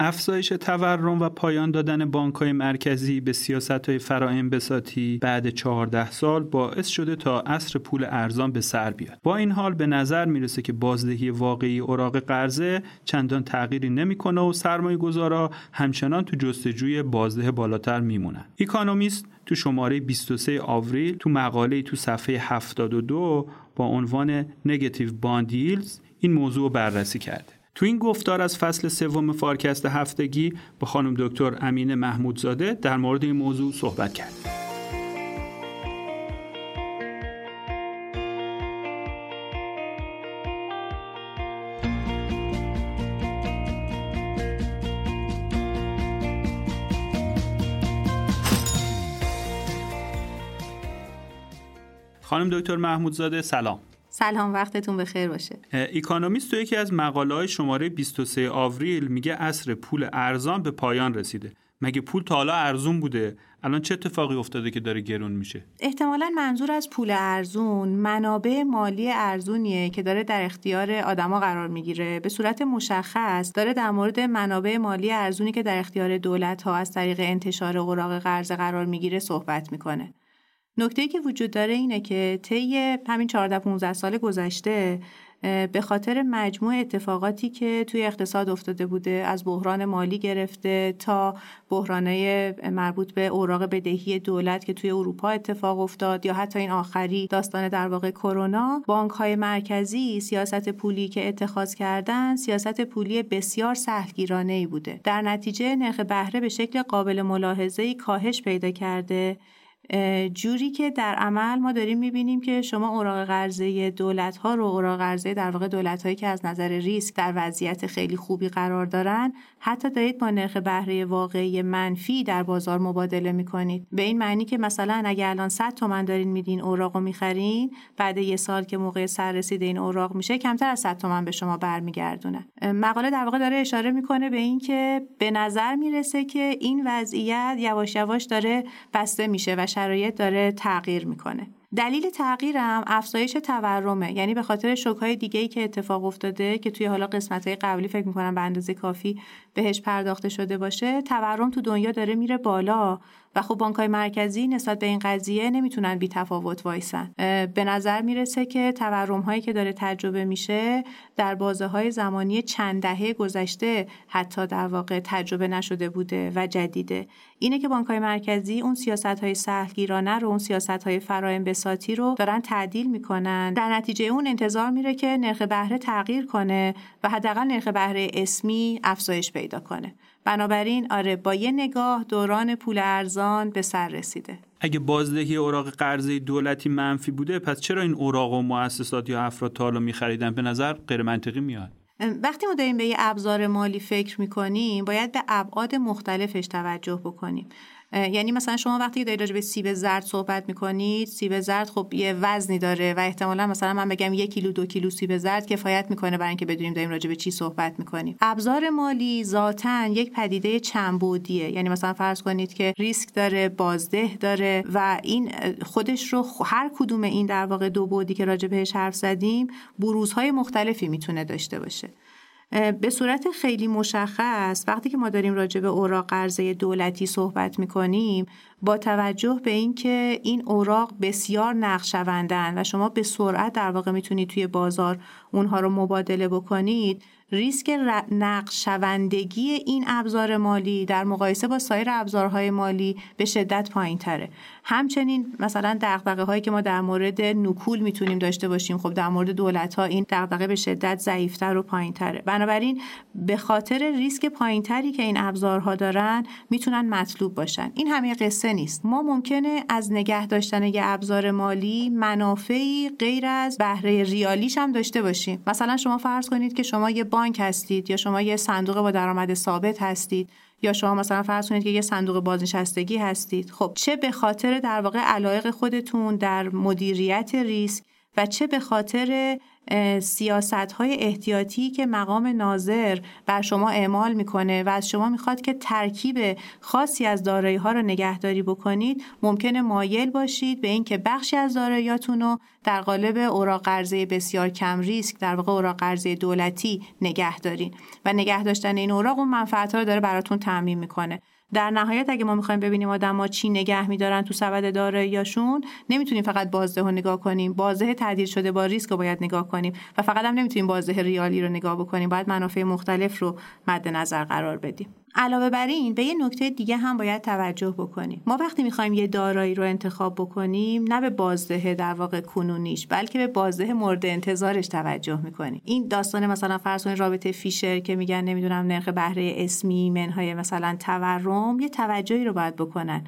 افزایش تورم و پایان دادن بانک های مرکزی به سیاست های فراانبساطی بعد 14 سال باعث شده تا عصر پول ارزان به سر بیاد. با این حال به نظر می‌رسه که بازدهی واقعی اوراق قرضه چندان تغییری نمی‌کنه و سرمایه گذارا همچنان تو جستجوی بازده بالاتر میمونن. اکانومیست تو شماره 23 آوریل تو مقاله تو صفحه 72 با عنوان negative bond yields این موضوع بررسی کرده. تو این گفتار از فصل سوم فارکست هفتگی با خانم دکتر امین محمودزاده در مورد این موضوع صحبت کرد. خانم دکتر محمودزاده سلام سلام وقتتون بخیر باشه. اکانومیست تو یکی از مقاله های شماره 23 آوریل میگه اصر پول ارزان به پایان رسیده. مگه پول تا حالا ارزون بوده؟ الان چه اتفاقی افتاده که داره گرون میشه؟ احتمالا منظور از پول ارزون منابع مالی ارزونیه که داره در اختیار آدما قرار می‌گیره. به صورت مشخص داره در مورد منابع مالی ارزونی که در اختیار دولت ها از طریق انتشار اوراق قرض قرار می‌گیره صحبت می‌کنه. نکته که وجود داره اینه که طی همین 14 15 سال گذشته به خاطر مجموع اتفاقاتی که توی اقتصاد افتاده بوده از بحران مالی گرفته تا بحرانه مربوط به اوراق بدهی دولت که توی اروپا اتفاق افتاد یا حتی این آخری داستان در واقع کرونا بانک های مرکزی سیاست پولی که اتخاذ کردن سیاست پولی بسیار سهلگیرانه ای بوده. در نتیجه نرخ بهره به شکل قابل ملاحظه کاهش پیدا کرده جوری که در عمل ما داریم می‌بینیم که شما اوراق قرضه دولت ها رو اوراق قرضه در واقع دولت هایی که از نظر ریسک در وضعیت خیلی خوبی قرار دارن حتی دارید با نرخ بهره واقعی منفی در بازار مبادله می‌کنید. به این معنی که مثلا اگر الان 100 تومن دارین میدین اوراق رو می‌خرین بعد یه سال که موقع سررسید این اوراق میشه کمتر از 100 تومن به شما برمیگردونه. مقاله در واقع داره اشاره می‌کنه به اینکه به نظر می‌رسه که این وضعیت یواش یواش داره بسته میشه و شرایط داره تغییر می‌کنه. دلیل تغییرم افزایش تورمه. یعنی به خاطر شوک‌های دیگه ای که اتفاق افتاده که توی حالا قسمت‌های قبلی فکر می‌کنم به اندازه کافی بهش پرداخته شده باشه تورم تو دنیا داره میره بالا. و خب بانکهای مرکزی نسبت به این قضیه نمی‌تونن بی تفاوت وایسن. به نظر می‌رسه که تورم هایی که داره تجربه میشه در بازه های زمانی چند دهه گذشته حتی در واقع تجربه نشده بوده و جدیده. اینه که بانکهای مرکزی اون سیاست های سهلگیرانه رو اون سیاست های بساطی رو دارن تعدیل می‌کنن. در نتیجه اون انتظار میره که نرخ بهره تغییر کنه و حداقل نرخ بهره اسمی افزایش پیدا کنه. بنابراین آره با یه نگاه دوران پول ارزان به سر رسیده. اگه بازدهی اوراق قرضه دولتی منفی بوده پس چرا این اوراق و مؤسسات یا افراد تا حالا میخریدن؟ به نظر غیر منطقی میاد. وقتی ما داریم به یه ابزار مالی فکر می‌کنیم باید به ابعاد مختلفش توجه بکنیم. یعنی مثلا شما وقتی دارید راجع به سیب زرد صحبت می‌کنید سیب زرد خب یه وزنی داره و احتمالا مثلا من بگم یک کیلو دو کیلو سیب زرد کفایت می‌کنه برای اینکه بدونیم داریم راجع به چی صحبت می‌کنیم. ابزار مالی ذاتا یک پدیده چنبودیه یعنی مثلا فرض کنید که ریسک داره بازده داره و این خودش رو هر کدوم این در واقع دو بودی که راجع بهش حرف زدیم بروزهای مختلفی می‌تونه داشته باشه. به صورت خیلی مشخص وقتی که ما داریم راجع به اوراق قرضه دولتی صحبت می‌کنیم با توجه به اینکه این اوراق بسیار نقشوندن و شما به سرعت در واقع می‌تونید توی بازار اونها رو مبادله بکنید ریسک نقشوندگی این ابزار مالی در مقایسه با سایر ابزارهای مالی به شدت پایین تره همچنین مثلا دغدغه هایی که ما در مورد نکول می‌تونیم داشته باشیم خب در مورد دولت ها این دغدغه به شدت ضعیفتر و پایین تره بنابراین به خاطر ریسک پایین تری که این ابزارها دارن می‌تونن مطلوب باشن. این همه قصه نیست. ما ممکنه از نگه داشتن یه ابزار مالی منافعی غیر از بهره ریالیش هم داشته باشیم. مثلا شما فرض کنید که شما یه بانک هستید یا شما یه صندوق با درآمد ثابت هستید یا شما مثلا فرض کنید که یه صندوق بازنشستگی هستید؟ خب چه به خاطر در واقع علایق خودتون در مدیریت ریسک و چه به خاطر سیاست های احتیاطی که مقام ناظر بر شما اعمال می‌کنه و از شما می‌خواد که ترکیب خاصی از دارایی ها رو نگهداری بکنید ممکنه مایل باشید به اینکه بخشی از داراییاتون رو در قالب اوراق قرضه بسیار کم ریسک در واقع اوراق قرضه دولتی نگه دارین و نگه داشتن این اوراق اون منفعت رو داره براتون تعمین می‌کنه. در نهایت اگه ما می‌خوایم ببینیم آدما چی نگه میدارن تو سبد داراییاشون نمی‌تونیم فقط بازده رو نگاه کنیم. بازده تعدیل شده با ریسک رو باید نگاه کنیم و فقط هم نمی‌تونیم بازده ریالی رو نگاه بکنیم. باید منافع مختلف رو مد نظر قرار بدیم. علاوه بر این به یه نکته دیگه هم باید توجه بکنیم. ما وقتی می‌خوایم یه دارایی رو انتخاب بکنیم نه به بازده در واقع کنونیش بلکه به بازده مورد انتظارش توجه می‌کنیم. این داستان مثلا فرض رابطه فیشر که میگن نمی‌دونم نرخ بهره اسمی منهای مثلا تورم یه توجهی رو باید بکنن.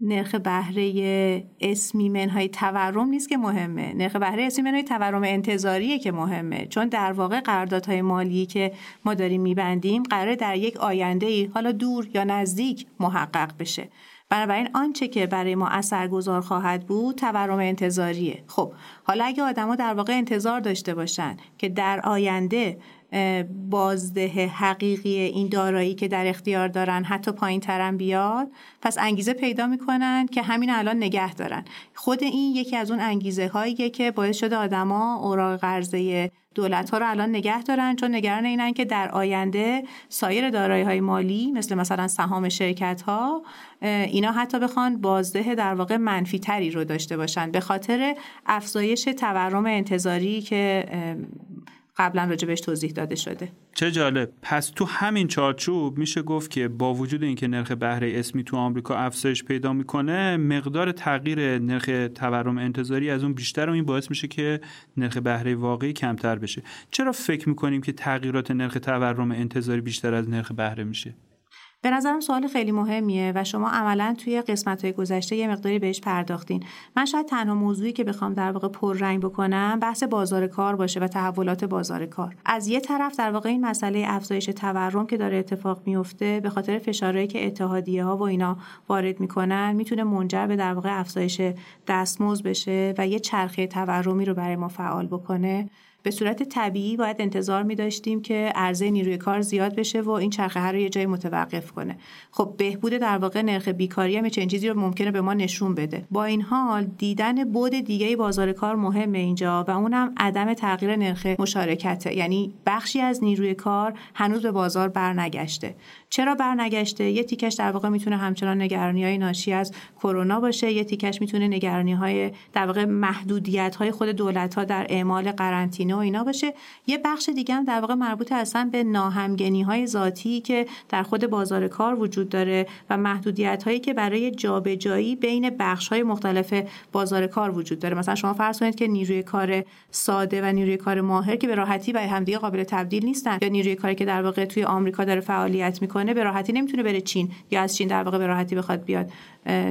نرخ بهره اسمی منهای تورم نیست که مهمه. نرخ بهره اسمی منهای تورم انتظاریه که مهمه. چون در واقع قراردادهای مالی که ما داریم میبندیم قراره در یک آینده ای حالا دور یا نزدیک محقق بشه. بنابراین آنچه که برای ما اثرگذار خواهد بود تورم انتظاریه. خب حالا اگه آدما در واقع انتظار داشته باشن که در آینده بازده حقیقی این دارایی که در اختیار دارن حتی پایین ترم بیاد. پس انگیزه پیدا می‌کنن که همین الان نگه دارن. خود این یکی از اون انگیزه هاییه که باعث شده آدما اوراق قرضه دولت ها رو الان نگه دارن چون نگران اینن که در آینده سایر دارایی های مالی مثل مثلا سهام شرکت ها اینا حتی بخوان بازده در واقع منفی تری رو داشته باشن. به خاطر افزایش تورم انتظاری که قبلا راجبش توضیح داده شده. چه جالب. پس تو همین چارچوب میشه گفت که با وجود اینکه نرخ بهره اسمی تو آمریکا افزایش پیدا می‌کنه مقدار تغییر نرخ تورم انتظاری از اون بیشتر و این باعث میشه که نرخ بهره واقعی کمتر بشه. چرا فکر می‌کنیم که تغییرات نرخ تورم انتظاری بیشتر از نرخ بهره میشه؟ به نظرم سوال خیلی مهمیه و شما عملا توی قسمت های گذشته یه مقداری بهش پرداختین. من شاید تنها موضوعی که بخوام در واقع پررنگ بکنم بحث بازار کار باشه و تحولات بازار کار. از یه طرف در واقع این مسئله افزایش تورم که داره اتفاق میفته به خاطر فشارهایی که اتحادیه ها و اینا وارد می‌کنن می‌تونه منجر به در واقع افزایش دستمزد بشه و یه چرخه تورمی رو برای ما فعال بکنه. به صورت طبیعی باید انتظار می داشتیم که عرضه نیروی کار زیاد بشه و این چرخه رو یه جای متوقف کنه. خب بهبود در واقع نرخ بیکاری هم چنین چیزی رو ممکنه به ما نشون بده. با این حال دیدن بود دیگه بازار کار مهمه اینجا و اونم عدم تغییر نرخ مشارکت. یعنی بخشی از نیروی کار هنوز به بازار برنگشته. چرا برنگشته؟ یه تیکش در واقع می‌تونه همچنان نگرانی های ناشی از کرونا باشه. یه تیکش می‌تونه نگرانی های در واقع محدودیت های خود دولت ها در اعمال قرنطینه و اینا باشه. یه بخش دیگه هم در واقع مربوط اصلا به ناهمگنی های ذاتی که در خود بازار کار وجود داره و محدودیت هایی که برای جابجایی بین بخش های مختلف بازار کار وجود داره. مثلا شما فرض کنید که نیروی کار ساده و نیروی کار ماهر که به راحتی و همدیگه قابل تبدیل نیستن یا نیروی کاری که در واقع توی آمریکا داره فعالیت می‌کنه به راحتی نمی‌تونه بره چین یا از چین در واقع به راحتی بخواد بیاد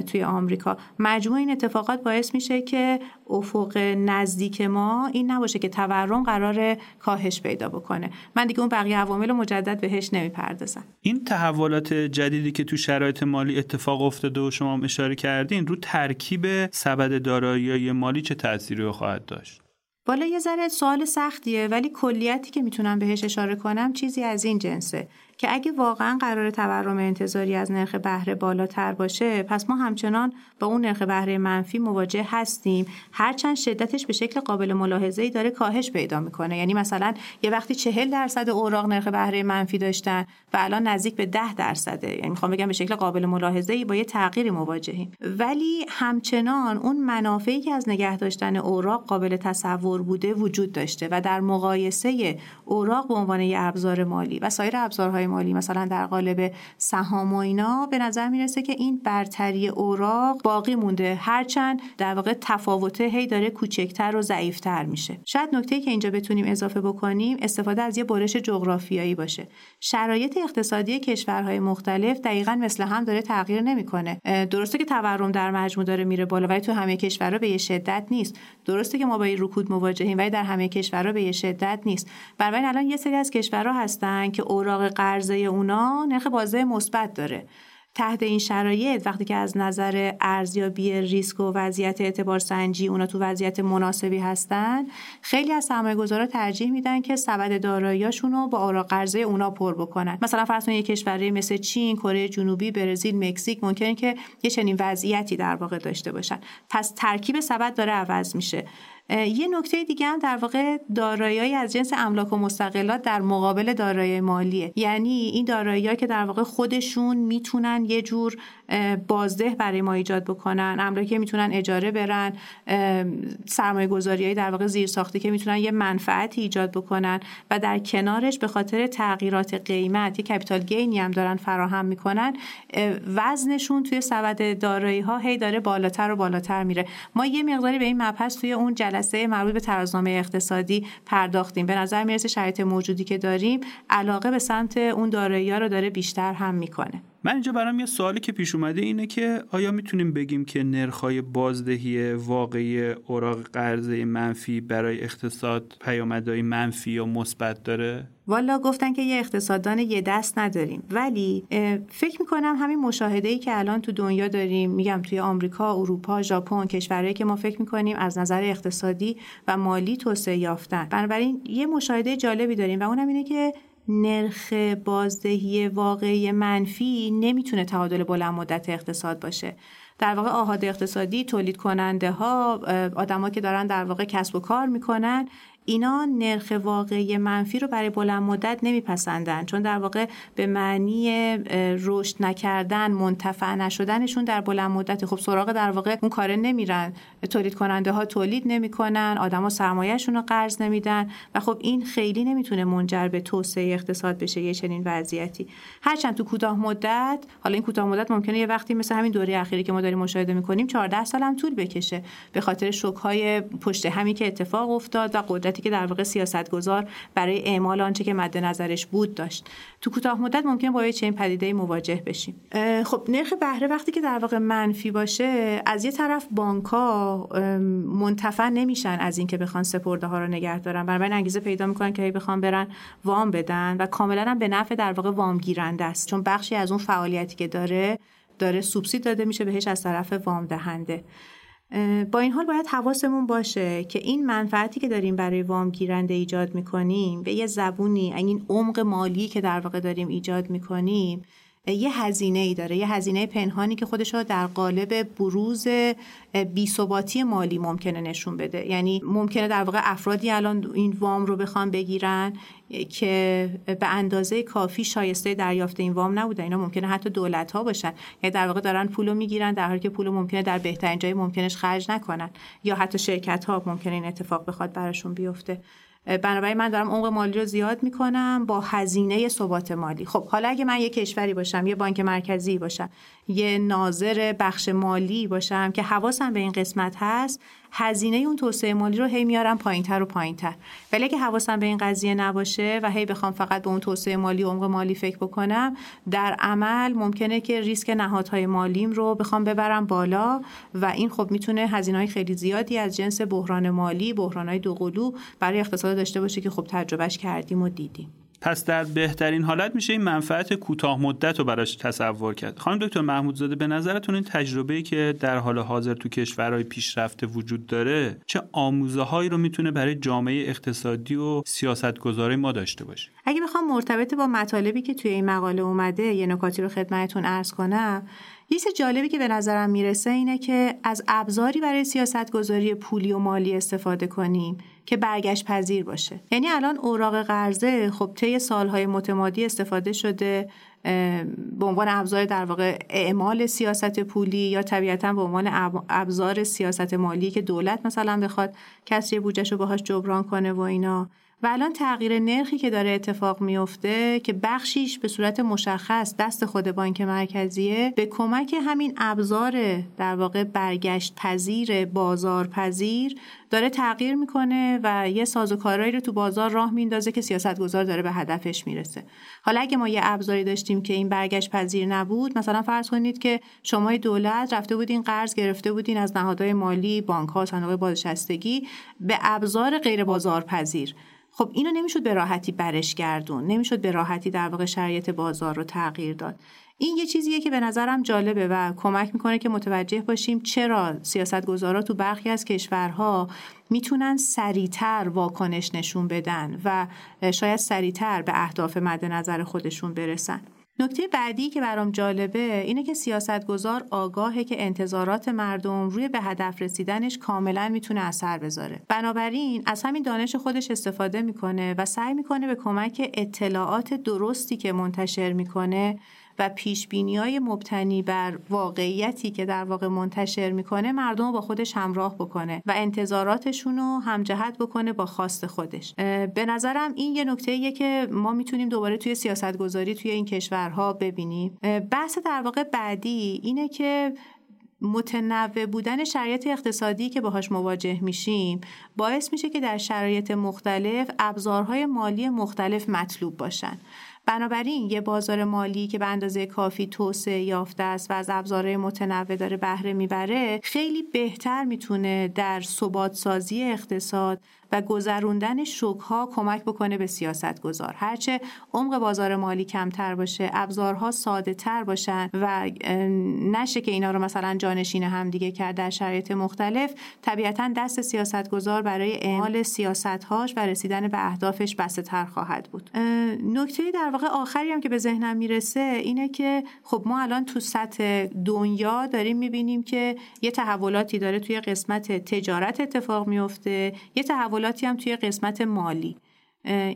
توی آمریکا. مجموع این اتفاقات باعث میشه که افق نزدیک ما این نباشه که تورم قرار کاهش پیدا بکنه. من دیگه اون بقیه عوامل مجدد بهش نمی‌پردازم. این تحولات جدیدی که تو شرایط مالی اتفاق افتاده و شما اشاره کردین رو ترکیب سبد دارایی مالی چه تأثیری خواهد داشت؟ بالا یه ذره سوال سختیه ولی کلیتی که می‌تونم بهش اشاره کنم چیزی از این جنسه. که اگه واقعا قرار تورم انتظاری از نرخ بهره بالاتر باشه پس ما همچنان با اون نرخ بهره منفی مواجه هستیم. هرچند شدتش به شکل قابل ملاحظه ای داره کاهش پیدا می‌کنه. یعنی مثلا یه وقتی چهل درصد اوراق نرخ بهره منفی داشتن و الان نزدیک به ده درصده. یعنی می‌خوام بگم به شکل قابل ملاحظه ای با یه تغییری مواجهیم. ولی همچنان اون منافعی که از نگه داشتن اوراق قابل تصور بوده وجود داشته و در مقایسه اوراق به عنوان یه ابزار مالی و سایر ابزارهای مالی مثلا در قالب سهام و اینا به نظر می‌رسه که این برتری اوراق باقی مونده. هرچند در واقع تفاوته هی داره کوچکتر و ضعیفتر میشه. شاید نکته که اینجا بتونیم اضافه بکنیم استفاده از یه برش جغرافیایی باشه. شرایط اقتصادی کشورهای مختلف دقیقا مثل هم داره تغییر نمی‌کنه. درسته که تورم در مجموع داره میره بالا ولی تو همه کشورها به یه شدت نیست. درسته که ما با این رکود مواجهیم ولی در همه کشورها به یه شدت نیست. بنابراین الان یه سری از کشورها هستن که اوراق قرضه اونا نرخ بازده مثبت داره. تحت این شرایط وقتی که از نظر ارزیابی ریسک و وضعیت اعتبار سنجی اونا تو وضعیت مناسبی هستن خیلی از سرمایه گذارا ترجیح میدن که سبد داراییاشون رو با اوراق قرضه اونا پر بکنن. مثلا فرض کنید کشوری مثل چین کره جنوبی برزیل مکزیک ممکنه که یه چنین وضعیتی در واقع داشته باشن. پس ترکیب سبد داره عوض میشه. یه نکته دیگه هم در واقع دارایی از جنس املاک و مستقلات در مقابل دارایی مالیه. یعنی این دارایی که در واقع خودشون می‌تونن یه جور بازده برای ما ایجاد بکنن املاکی می‌تونن اجاره برن سرمایه گذاری در واقع زیر ساختی که می‌تونن یه منفعتی ایجاد بکنن و در کنارش به خاطر تغییرات قیمت یه کپیتال گینی هم دارن فراهم می‌کنن وزنشون توی سبد دارایی ها هی داره بالاتر و بالاتر میره. ما یه مقداری به این مبحث توی اون جلسه مربوط به ترازنامه اقتصادی پرداختیم. به نظر می‌رسه شرایط موجودی که داریم علاقه به سمت اون دارایی ها رو داره بیشتر هم می‌کنه. من اینجا برام یه سوالی که پیش اومده اینه که آیا می‌تونیم بگیم که نرخ‌های بازدهی واقعی اوراق قرضه منفی برای اقتصاد پیامدهای منفی یا مثبت داره؟ والا گفتن که یه اقتصاددان یه دست نداریم ولی فکر می‌کنم همین مشاهده ای که الان تو دنیا داریم میگم توی آمریکا، اروپا، ژاپن کشورهایی که ما فکر می‌کنیم از نظر اقتصادی و مالی توسعه یافتن بنابراین یه مشاهده جالبی داریم و اونم اینه که نرخ بازدهی واقعی منفی نمی‌تونه تعادل بلند مدت اقتصاد باشه. در واقع آهاد اقتصادی تولید کننده ها آدما که دارن در واقع کسب و کار می‌کنن اینا نرخ واقعی منفی رو برای بلند مدت نمیپسندن چون در واقع به معنی رشد نکردن منتفع نشدنشون در بلند مدت خب سراغ در واقع اون کاره نمیرن. تولید کننده ها تولید نمی‌کنن آدما سرمایهشون رو قرض نمیدن و خب این خیلی نمی‌تونه منجر به توسعه اقتصاد بشه یه چنین وضعیتی. هرچند تو کوتاه مدت حالا این کوتاه مدت ممکنه یه وقتی مثل همین دوره اخیری که ما داریم مشاهده می‌کنیم 14 سال هم طول بکشه. به خاطر شوک های پشت همی که اتفاق افتاد و قدرت که در واقع سیاستگزار برای اعمال آنچه که مد نظرش بود داشت. تو کوتاه مدت ممکن با چنین پدیده مواجه بشیم. خب نرخ بهره وقتی که در واقع منفی باشه از یه طرف بانک ها منتفع نمیشن از اینکه بخوان سپرده ها رو نگه دارن. بنابراین انگیزه پیدا می‌کنن که بخوان برن وام بدن و کاملا هم به نفع در واقع وام گیرنده است. چون بخشی از اون فعالیتی که داره داره سوبسید داده میشه بهش از طرف وام دهنده با این حال باید حواسمون باشه که این منفعتی که داریم برای وام گیرنده ایجاد می‌کنیم به یه زبونی این عمق مالی که در واقع داریم ایجاد می‌کنیم یه هزینه ای داره یه هزینه پنهانی که خودش رو در قالب بروز بیثباتی مالی ممکنه نشون بده. یعنی ممکنه در واقع افرادی الان این وام رو بخوان بگیرن که به اندازه کافی شایسته دریافت این وام نبودن. اینا ممکنه حتی دولت ها باشن. یعنی در واقع دارن پولو می‌گیرن در حالی که پولو ممکنه در بهترین جای ممکنش خرج نکنن. یا حتی شرکت ها ممکنه این اتفاق بخواد براشون بیفته. بنابراین من دارم عمق مالی رو زیاد می‌کنم با هزینه ثبات مالی. خب حالا اگه من یه کشوری باشم یه بانک مرکزی باشم یه ناظر بخش مالی باشم که حواسم به این قسمت هست هزینه اون توسعه مالی رو هی میارم پایینتر و پایینتر. ولی اگه حواسم به این قضیه نباشه و هی بخوام فقط به اون توسعه مالی و عمق مالی فکر بکنم در عمل ممکنه که ریسک نهادهای مالیم رو بخوام ببرم بالا و این خب می‌تونه هزینه های خیلی زیادی از جنس بحران مالی بحران های دوقلو برای اقتصاد داشته باشه که خب تجربهش کردیم و دیدیم. پس در بهترین حالت میشه این منفعت کوتاه مدت رو براش تصور کرد. خانم دکتر محمودزاده به نظرتون این تجربه‌ای که در حال حاضر تو کشورهای پیشرفته وجود داره چه آموزه هایی رو می‌تونه برای جامعه اقتصادی و سیاستگذاری ما داشته باشه؟ اگه بخوام مرتبط با مطالبی که توی این مقاله اومده یه نکاتی رو خدمتتون عرض کنم. یه جالبی که به نظرم می‌رسه اینه که از ابزاری برای سیاستگذاری پولی و مالی استفاده کنیم که برگشت پذیر باشه. یعنی الان اوراق قرضه خب طی سالهای متمادی استفاده شده به عنوان ابزار در واقع اعمال سیاست پولی یا طبیعتا به عنوان ابزار سیاست مالی که دولت مثلا بخواد کسری بودجهش رو باهاش جبران کنه و اینا. و الان تغییر نرخی که داره اتفاق میفته که بخشیش به صورت مشخص دست خود بانک مرکزیه به کمک همین ابزار در واقع برگشت پذیر بازار پذیر داره تغییر می‌کنه و یه سازوکارهایی رو تو بازار راه میندازه که سیاستگزار داره به هدفش می‌رسه. حالا اگه ما یه ابزاری داشتیم که این برگشت پذیر نبود مثلا فرض کنید که شما دولت رفته بودین قرض گرفته بودین از نهادهای مالی بانک ها صندوق بازنشستگی به ابزار غیر بازار پذیر. خب اینو نمی‌شد به راحتی برش گردون نمی‌شد به راحتی در واقع شرایط بازار رو تغییر داد. این یه چیزیه که به نظرم جالبه و کمک می‌کنه که متوجه باشیم چرا سیاستگزارا تو برخی از کشورها می‌تونن سریعتر واکنش نشون بدن و شاید سریعتر به اهداف مد نظر خودشون برسن. نکته بعدی که برام جالبه اینه که سیاستگزار آگاهه که انتظارات مردم روی به هدف رسیدنش کاملا می‌تونه اثر بذاره. بنابراین از همین دانش خودش استفاده می‌کنه و سعی می‌کنه به کمک اطلاعات درستی که منتشر می‌کنه و پیش های مبتنی بر واقعیتی که در واقع منتشر می‌کنه مردم رو با خودش همراه بکنه و انتظاراتشون رو همجهت بکنه با خواست خودش. به نظرم این یه نکته که ما می‌تونیم دوباره توی سیاست گذاری توی این کشورها ببینیم. بحث در واقع بعدی اینه که متنوع بودن شرایط اقتصادی که باهاش مواجه میشیم باعث میشه که در شرایط مختلف ابزارهای مالی مختلف مطلوب باشن. بنابراین یه بازار مالی که به اندازه کافی توسعه یافته است و از ابزارهای متنوع داره بهره می‌بره خیلی بهتر می‌تونه در ثبات سازی اقتصاد و گذروندن شوک ها کمک بکنه به سیاست گذار هرچه عمق بازار مالی کمتر باشه ابزارها ساده تر باشن و نشه که اینا رو مثلا جانشین همدیگه کرد در شرایط مختلف طبیعتا دست سیاست گذار برای اعمال سیاست هاش و رسیدن به اهدافش بسته تر خواهد بود. نکته در واقع آخری هم که به ذهنم می‌رسه اینه که خب ما الان تو سطح دنیا داریم می‌بینیم که یه تحولاتی داره توی قسمت تجارت اتفاق میفته یه تحولاتی هم توی قسمت مالی.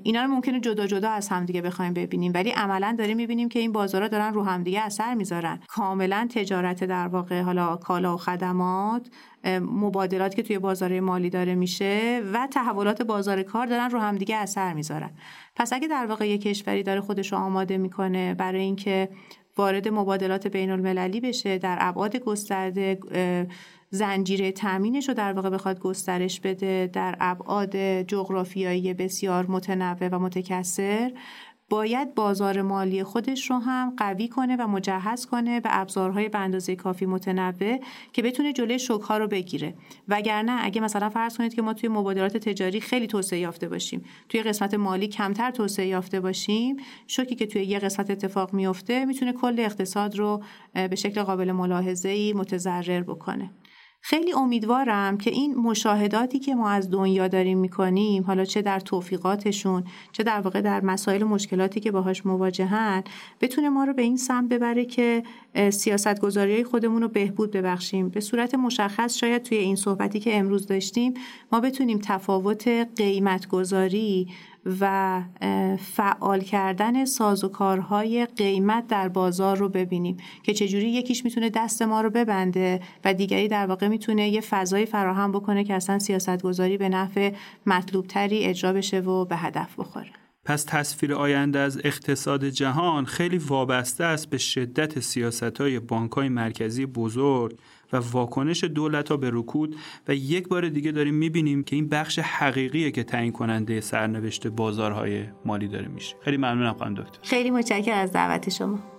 اینا رو ممکنه جدا جدا از همدیگه بخوایم ببینیم ولی عملا داریم می‌بینیم که این بازارها دارن رو همدیگه اثر می‌ذارن. کاملا تجارت در واقع حالا کالا و خدمات مبادلات که توی بازار مالی داره میشه و تحولات بازار کار دارن رو همدیگه اثر می‌ذارن. پس اگه در واقع یک کشوری داره خودش رو آماده می‌کنه برای اینکه وارد مبادلات بین المللی بشه در ابعاد گسترده زنجیره تامینش رو در واقع بخواد گسترش بده در ابعاد جغرافیایی بسیار متنوع و متکثر. باید بازار مالی خودش رو هم قوی کنه و مجهز کنه به ابزارهای به اندازه کافی متنوع که بتونه جلوی شوک ها رو بگیره. وگرنه اگه مثلا فرض کنید که ما توی مبادلات تجاری خیلی توسعه یافته باشیم توی قسمت مالی کمتر توسعه یافته باشیم شوکی که توی یه قسمت اتفاق میفته می‌تونه کل اقتصاد رو به شکل قابل ملاحظه ای متضرر بکنه. خیلی امیدوارم که این مشاهداتی که ما از دنیا داریم می‌کنیم حالا چه در توفیقاتشون چه در واقع در مسائل مشکلاتی که باهاش مواجهن بتونه ما رو به این سمت ببره که سیاست گذاری خودمون رو بهبود ببخشیم. به صورت مشخص شاید توی این صحبتی که امروز داشتیم ما بتونیم تفاوت قیمت گذاری و فعال کردن سازوکارهای قیمت در بازار رو ببینیم که چجوری یکیش می‌تونه دست ما رو ببنده و دیگری در واقع می‌تونه یه فضایی فراهم بکنه که اصلا سیاست گذاری به نفع مطلوب تری اجرا بشه و به هدف بخوره. پس تصویر آینده از اقتصاد جهان خیلی وابسته است به شدت سیاست های بانک های مرکزی بزرگ و واکنش دولت ها به رکود و یک بار دیگه داریم می‌بینیم که این بخش حقیقیه که تعیین کننده سرنوشت بازارهای مالی داره میشه. خیلی ممنونم خانم دکتر. خیلی متشکرم از دعوت شما.